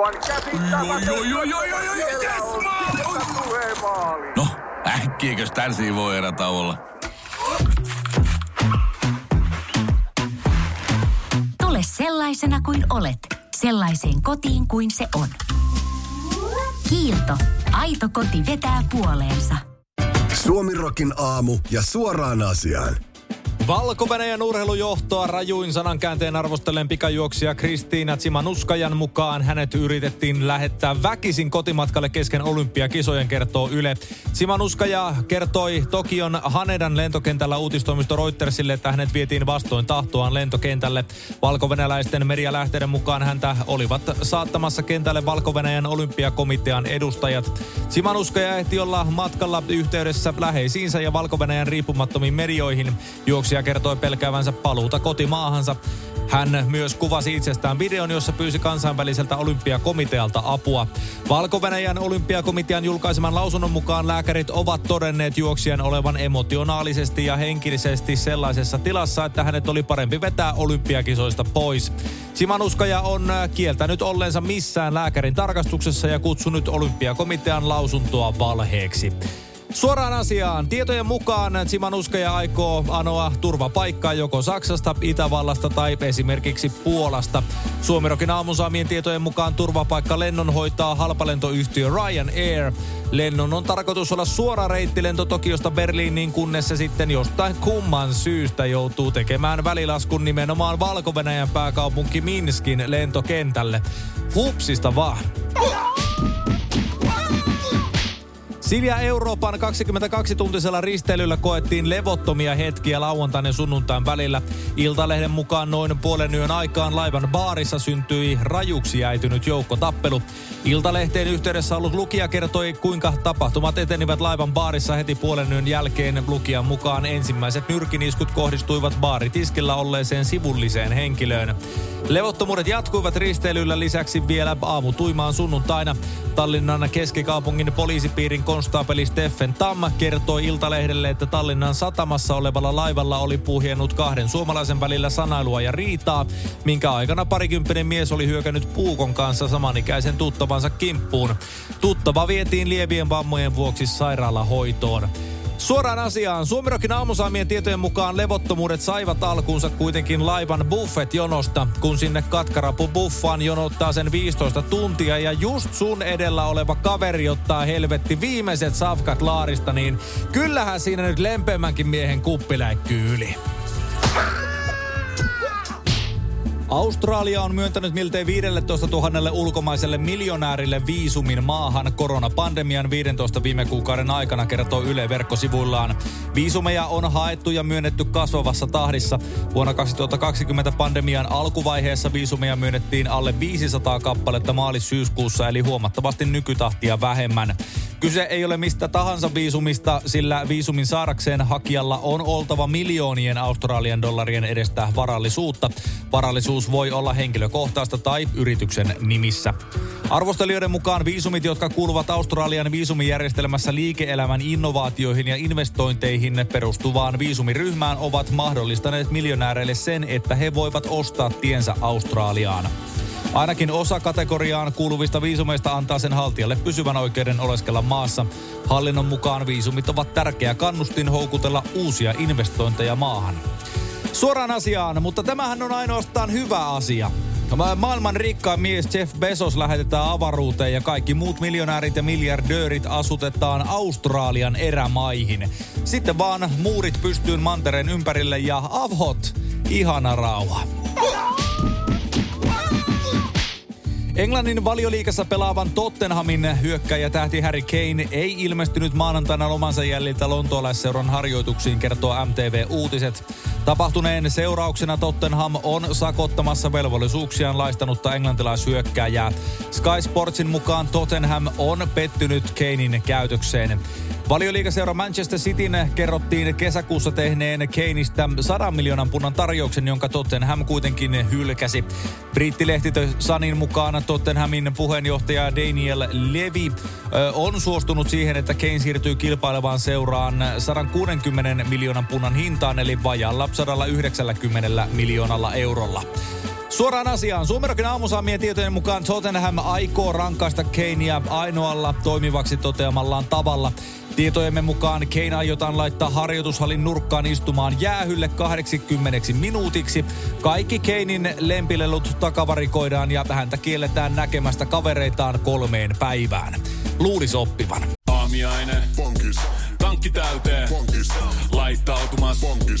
Aivan yes, maali. No, äkkiäkös tän voi erä olla? Tule sellaisena kuin olet, sellaiseen kotiin kuin se on. Kiilto. Aito koti vetää puoleensa. Suomirokin aamu ja suoraan asiaan. Valko urheilujohtoa rajuin sanankäänteen arvostellen pikajuoksija Kristiina Tsimanuskajan mukaan hänet yritettiin lähettää väkisin kotimatkalle kesken olympiakisojen, kertoo Yle. Tsimanuskaja kertoi Tokion Hanedan lentokentällä uutistoimisto Reutersille, että hänet vietiin vastoin tahtoaan lentokentälle. Valko-venäläisten medialähteiden mukaan häntä olivat saattamassa kentälle valko olympiakomitean edustajat. Tsimanuskaja ehti olla matkalla yhteydessä läheisiinsä ja valko riippumattomiin medioihin. Juoksija kertoi pelkäävänsä paluuta kotimaahansa. Hän myös kuvasi itsestään videon, jossa pyysi kansainväliseltä olympiakomitealta apua. valko olympiakomitean julkaiseman lausunnon mukaan lääkärit ovat todenneet juoksijan olevan emotionaalisesti ja henkisesti sellaisessa tilassa, että hänet oli parempi vetää olympiakisoista pois. Simanuskaja on kieltänyt olleensa missään lääkärin tarkastuksessa ja kutsunut olympiakomitean lausuntoa valheeksi. Suoraan asiaan. Tietojen mukaan Tsimanuskaja aikoo anoa turvapaikkaa joko Saksasta, Itävallasta tai esimerkiksi Puolasta. Suomirokin aamusaamien tietojen mukaan turvapaikka lennon hoitaa halpalentoyhtiö Ryanair. Lennon on tarkoitus olla suora reittilento Tokiosta Berliiniin, kunnes se sitten jostain kumman syystä joutuu tekemään välilaskun nimenomaan valko pääkaupunki Minskin lentokentälle. Hupsista vaan. Silja Euroopan 22-tuntisella risteilyllä koettiin levottomia hetkiä lauantain ja sunnuntain välillä. Iltalehden mukaan noin puolen yön aikaan laivan baarissa syntyi rajuksi äitynyt joukkotappelu. Iltalehteen yhteydessä ollut lukija kertoi, kuinka tapahtumat etenivät laivan baarissa heti puolen yön jälkeen. Lukijan mukaan ensimmäiset nyrkiniskut kohdistuivat baaritiskillä olleeseen sivulliseen henkilöön. Levottomuudet jatkuivat risteilyllä lisäksi vielä aamutuimaan sunnuntaina. Tallinnan keskikaupungin poliisipiirin konstaapeli Steffen Tamma kertoi Iltalehdelle, että Tallinnan satamassa olevalla laivalla oli puhjennut kahden suomalaisen välillä sanailua ja riitaa, minkä aikana parikymppinen mies oli hyökännyt puukon kanssa samanikäisen tuttavansa kimppuun. Tuttava vietiin lievien vammojen vuoksi sairaalahoitoon. Suoraan asiaan. Suomirokin aamusaamien tietojen mukaan levottomuudet saivat alkuunsa kuitenkin laivan buffet-jonosta, kun sinne katkarapu buffaan jonottaa sen 15 tuntia ja just sun edellä oleva kaveri ottaa helvetti viimeiset safkat laarista, niin kyllähän siinä nyt lempeämmänkin miehen kuppi yli. Australia on myöntänyt miltei 15 000 ulkomaiselle miljonäärille viisumin maahan koronapandemian 15 viime kuukauden aikana, kertoo Yle verkkosivuillaan. Viisumeja on haettu ja myönnetty kasvavassa tahdissa. Vuonna 2020 pandemian alkuvaiheessa viisumeja myönnettiin alle 500 kappaletta maalis-syyskuussa, eli huomattavasti nykytahtia vähemmän. Kyse ei ole mistä tahansa viisumista, sillä viisumin saadakseen hakijalla on oltava miljoonien Australian dollarien edestä varallisuutta. Varallisuus voi olla henkilökohtaista tai yrityksen nimissä. Arvostelijoiden mukaan viisumit, jotka kuuluvat Australian viisumijärjestelmässä liike-elämän innovaatioihin ja investointeihin perustuvaan viisumiryhmään, ovat mahdollistaneet miljonääreille sen, että he voivat ostaa tiensä Australiaan. Ainakin osa kategoriaan kuuluvista viisumeista antaa sen haltijalle pysyvän oikeuden oleskella maassa. Hallinnon mukaan viisumit ovat tärkeä kannustin houkutella uusia investointeja maahan. Suoraan asiaan, mutta tämähän on ainoastaan hyvä asia. Maailman rikkaan mies Jeff Bezos lähetetään avaruuteen ja kaikki muut miljonäärit ja miljardöörit asutetaan Australian erämaihin. Sitten vaan muurit pystyyn mantereen ympärille ja avhot, ihana rauha. Englannin valioliikassa pelaavan Tottenhamin hyökkäjä tähti Harry Kane ei ilmestynyt maanantaina lomansa jäljiltä lontoolaisseuran harjoituksiin, kertoo MTV Uutiset. Tapahtuneen seurauksena Tottenham on sakottamassa velvollisuuksiaan laistanutta englantilaishyökkääjää. Sky Sportsin mukaan Tottenham on pettynyt Kanein käytökseen. Valioliikaseura Manchester Cityn kerrottiin kesäkuussa tehneen Keinistä 100 miljoonan punnan tarjouksen, jonka Tottenham kuitenkin hylkäsi. Brittilehti Sanin mukaan Tottenhamin puheenjohtaja Daniel Levy on suostunut siihen, että Kane siirtyy kilpailevaan seuraan 160 miljoonan punnan hintaan, eli vajalla 190 miljoonalla eurolla. Suoraan asiaan. Suomerokin aamusaamien tietojen mukaan Tottenham aikoo rankaista Keinea ainoalla toimivaksi toteamallaan tavalla. Tietojemme mukaan Kane aiotaan laittaa harjoitushallin nurkkaan istumaan jäähylle 80 minuutiksi. Kaikki Keinin lempilelut takavarikoidaan ja häntä kielletään näkemästä kavereitaan kolmeen päivään. Luulisi oppivan. Aamiaine. Bonkis. Tankki täyteen. Bonkis. Laittautumas. Bonkis.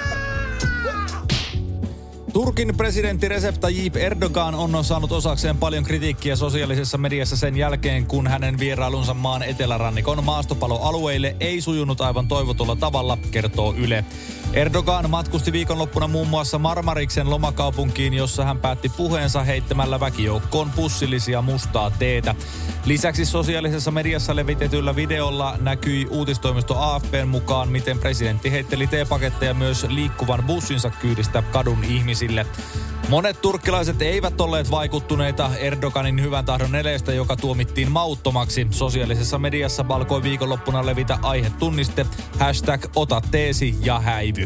Turkin presidentti Recep Tayyip Erdogan on saanut osakseen paljon kritiikkiä sosiaalisessa mediassa sen jälkeen, kun hänen vierailunsa maan etelärannikon maastopaloalueille ei sujunut aivan toivotulla tavalla, kertoo Yle. Erdogan matkusti viikonloppuna muun muassa Marmariksen lomakaupunkiin, jossa hän päätti puheensa heittämällä väkijoukkoon pussillisia mustaa teetä. Lisäksi sosiaalisessa mediassa levitetyllä videolla näkyi uutistoimisto AFPn mukaan, miten presidentti heitteli teepaketteja myös liikkuvan bussinsa kyydistä kadun ihmisille. Monet turkkilaiset eivät olleet vaikuttuneita Erdoganin hyvän tahdon eleestä, joka tuomittiin mauttomaksi. Sosiaalisessa mediassa alkoi viikonloppuna levitä aihetunniste hashtag ota teesi ja häivy.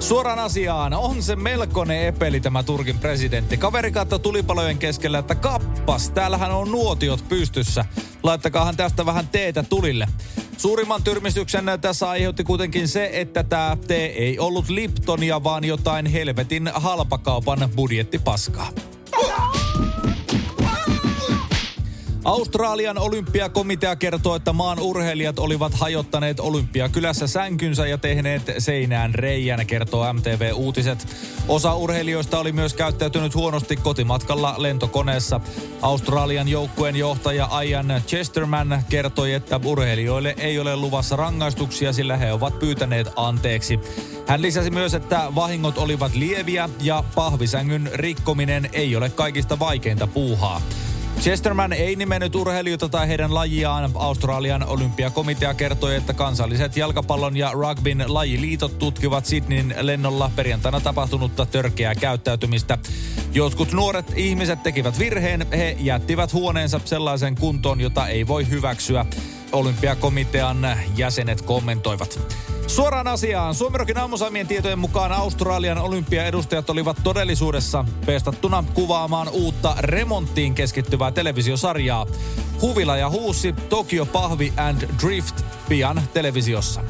Suoraan asiaan, on se melkoinen epeli tämä Turkin presidentti. Kaveri katsoi tulipalojen keskellä, että kappas, täällähän on nuotiot pystyssä. Laittakaahan tästä vähän teetä tulille. Suurimman tyrmistyksen tässä aiheutti kuitenkin se, että tämä tee ei ollut Liptonia, vaan jotain helvetin halpakaupan budjettipaskaa. Australian olympiakomitea kertoo, että maan urheilijat olivat hajottaneet olympiakylässä sänkynsä ja tehneet seinään reijän, kertoo MTV Uutiset. Osa urheilijoista oli myös käyttäytynyt huonosti kotimatkalla lentokoneessa. Australian joukkueen johtaja Ian Chesterman kertoi, että urheilijoille ei ole luvassa rangaistuksia, sillä he ovat pyytäneet anteeksi. Hän lisäsi myös, että vahingot olivat lieviä ja pahvisängyn rikkominen ei ole kaikista vaikeinta puuhaa. Chesterman ei nimennyt urheilijoita tai heidän lajiaan. Australian olympiakomitea kertoi, että kansalliset jalkapallon ja rugbyn lajiliitot tutkivat Sydneyn lennolla perjantaina tapahtunutta törkeää käyttäytymistä. Jotkut nuoret ihmiset tekivät virheen. He jättivät huoneensa sellaisen kuntoon, jota ei voi hyväksyä. Olympiakomitean jäsenet kommentoivat. Suoraan asiaan. Suomerokin aamusaamien tietojen mukaan Australian olympiaedustajat olivat todellisuudessa pestattuna kuvaamaan uutta remonttiin keskittyvää televisiosarjaa. Huvila ja huusi, Tokyo Pahvi and Drift pian televisiossa.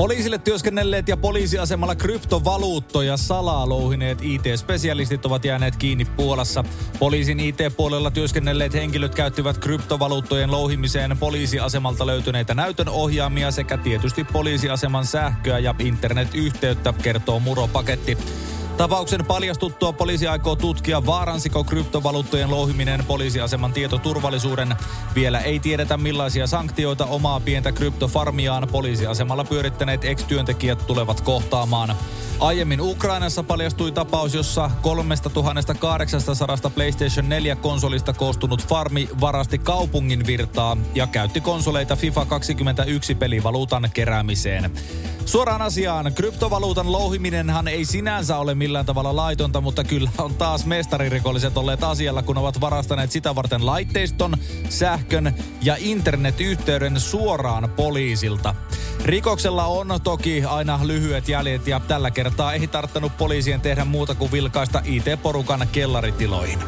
Poliisille työskennelleet ja poliisiasemalla kryptovaluuttoja salaa louhineet IT-spesialistit ovat jääneet kiinni Puolassa. Poliisin IT-puolella työskennelleet henkilöt käyttivät kryptovaluuttojen louhimiseen poliisiasemalta löytyneitä näytön ohjaamia sekä tietysti poliisiaseman sähköä ja internetyhteyttä, kertoo Muropaketti. Tapauksen paljastuttua poliisi aikoo tutkia vaaransiko kryptovaluuttojen louhiminen poliisiaseman tietoturvallisuuden. Vielä ei tiedetä millaisia sanktioita omaa pientä kryptofarmiaan poliisiasemalla pyörittäneet ex-työntekijät tulevat kohtaamaan. Aiemmin Ukrainassa paljastui tapaus, jossa 3800 PlayStation 4-konsolista koostunut farmi varasti kaupungin virtaa ja käytti konsoleita FIFA 21 pelivaluutan keräämiseen. Suoraan asiaan, kryptovaluutan louhiminenhan ei sinänsä ole millään tavalla laitonta, mutta kyllä on taas mestaririkolliset olleet asialla, kun ovat varastaneet sitä varten laitteiston, sähkön ja internetyhteyden suoraan poliisilta. Rikoksella on toki aina lyhyet jäljet ja tällä kertaa ei tarttanut poliisien tehdä muuta kuin vilkaista IT-porukan kellaritiloihin.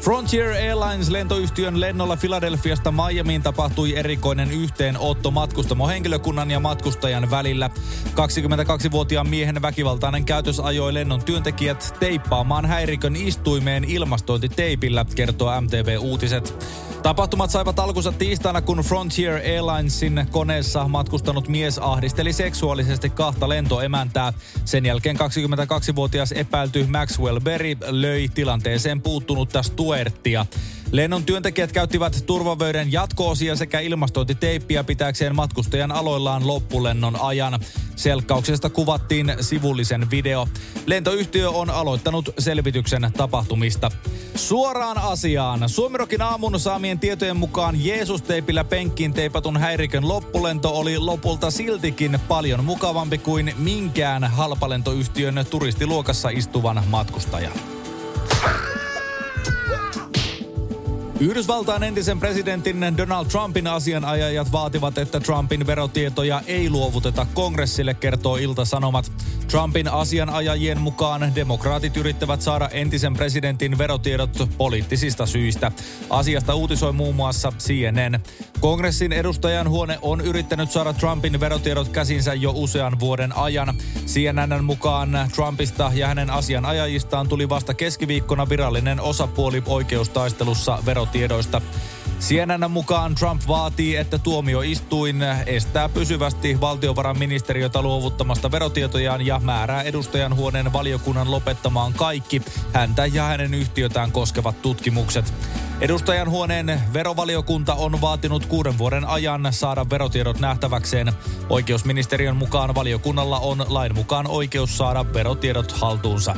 Frontier Airlines lentoyhtiön lennolla Filadelfiasta Miamiin tapahtui erikoinen yhteenotto matkustamo henkilökunnan ja matkustajan välillä. 22-vuotiaan miehen väkivaltainen käytös ajoi lennon työntekijät teippaamaan häirikön istuimeen ilmastointiteipillä, kertoo MTV Uutiset. Tapahtumat saivat alkunsa tiistaina, kun Frontier Airlinesin koneessa matkustanut mies ahdisteli seksuaalisesti kahta lentoemäntää. Sen jälkeen 22-vuotias epäilty Maxwell Berry löi tilanteeseen puuttunutta Stuartia. Lennon työntekijät käyttivät turvavöiden jatkoosia sekä ilmastointiteippiä pitääkseen matkustajan aloillaan loppulennon ajan. Selkkauksesta kuvattiin sivullisen video. Lentoyhtiö on aloittanut selvityksen tapahtumista. Suoraan asiaan. Suomirokin aamun saamien tietojen mukaan Jeesus-teipillä penkkiin teipatun häirikön loppulento oli lopulta siltikin paljon mukavampi kuin minkään halpalentoyhtiön turistiluokassa istuvan matkustajan. Yhdysvaltain entisen presidentin Donald Trumpin asianajajat vaativat, että Trumpin verotietoja ei luovuteta kongressille, kertoo Ilta-Sanomat. Trumpin asianajajien mukaan demokraatit yrittävät saada entisen presidentin verotiedot poliittisista syistä. Asiasta uutisoi muun muassa CNN. Kongressin edustajan huone on yrittänyt saada Trumpin verotiedot käsinsä jo usean vuoden ajan. CNN mukaan Trumpista ja hänen asianajajistaan tuli vasta keskiviikkona virallinen osapuoli oikeustaistelussa verotiedoista. CNN mukaan Trump vaatii, että tuomioistuin estää pysyvästi valtiovarainministeriötä luovuttamasta verotietojaan ja määrää edustajan huoneen valiokunnan lopettamaan kaikki häntä ja hänen yhtiötään koskevat tutkimukset. Edustajan huoneen verovaliokunta on vaatinut kuuden vuoden ajan saada verotiedot nähtäväkseen. Oikeusministeriön mukaan valiokunnalla on lain mukaan oikeus saada verotiedot haltuunsa.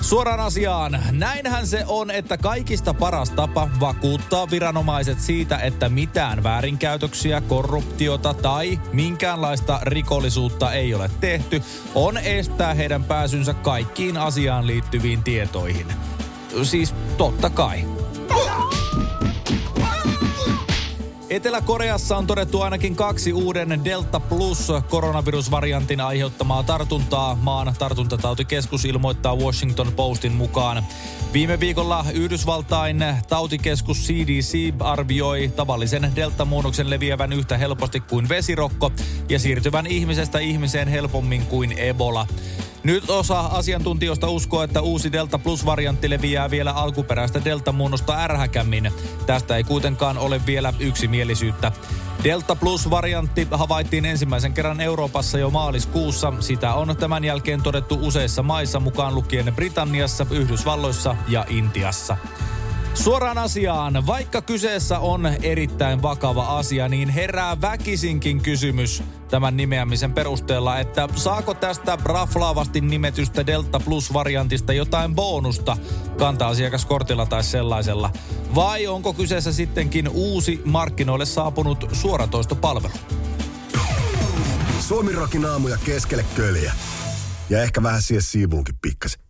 Suoraan asiaan. Näinhän se on, että kaikista paras tapa vakuuttaa viranomaiset siitä, että mitään väärinkäytöksiä, korruptiota tai minkäänlaista rikollisuutta ei ole tehty, on estää heidän pääsynsä kaikkiin asiaan liittyviin tietoihin. Siis totta kai. Etelä-Koreassa on todettu ainakin kaksi uuden Delta Plus koronavirusvariantin aiheuttamaa tartuntaa. Maan tartuntatautikeskus ilmoittaa Washington Postin mukaan. Viime viikolla Yhdysvaltain tautikeskus CDC arvioi tavallisen Delta-muunnoksen leviävän yhtä helposti kuin vesirokko ja siirtyvän ihmisestä ihmiseen helpommin kuin Ebola. Nyt osa asiantuntijoista uskoo, että uusi Delta Plus-variantti leviää vielä alkuperäistä Delta-muunnosta ärhäkämmin. Tästä ei kuitenkaan ole vielä yksimielisyyttä. Delta Plus-variantti havaittiin ensimmäisen kerran Euroopassa jo maaliskuussa. Sitä on tämän jälkeen todettu useissa maissa mukaan lukien Britanniassa, Yhdysvalloissa ja Intiassa. Suoraan asiaan, vaikka kyseessä on erittäin vakava asia, niin herää väkisinkin kysymys tämän nimeämisen perusteella, että saako tästä raflaavasti nimetystä Delta Plus-variantista jotain bonusta kanta-asiakaskortilla tai sellaisella, vai onko kyseessä sittenkin uusi markkinoille saapunut suoratoistopalvelu? Suomirokin aamuja keskelle köljä. Ja ehkä vähän siihen siivuunkin pikkasen.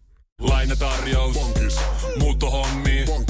Lainatarjous. Bonkis. Muuttohommi. Bonkis.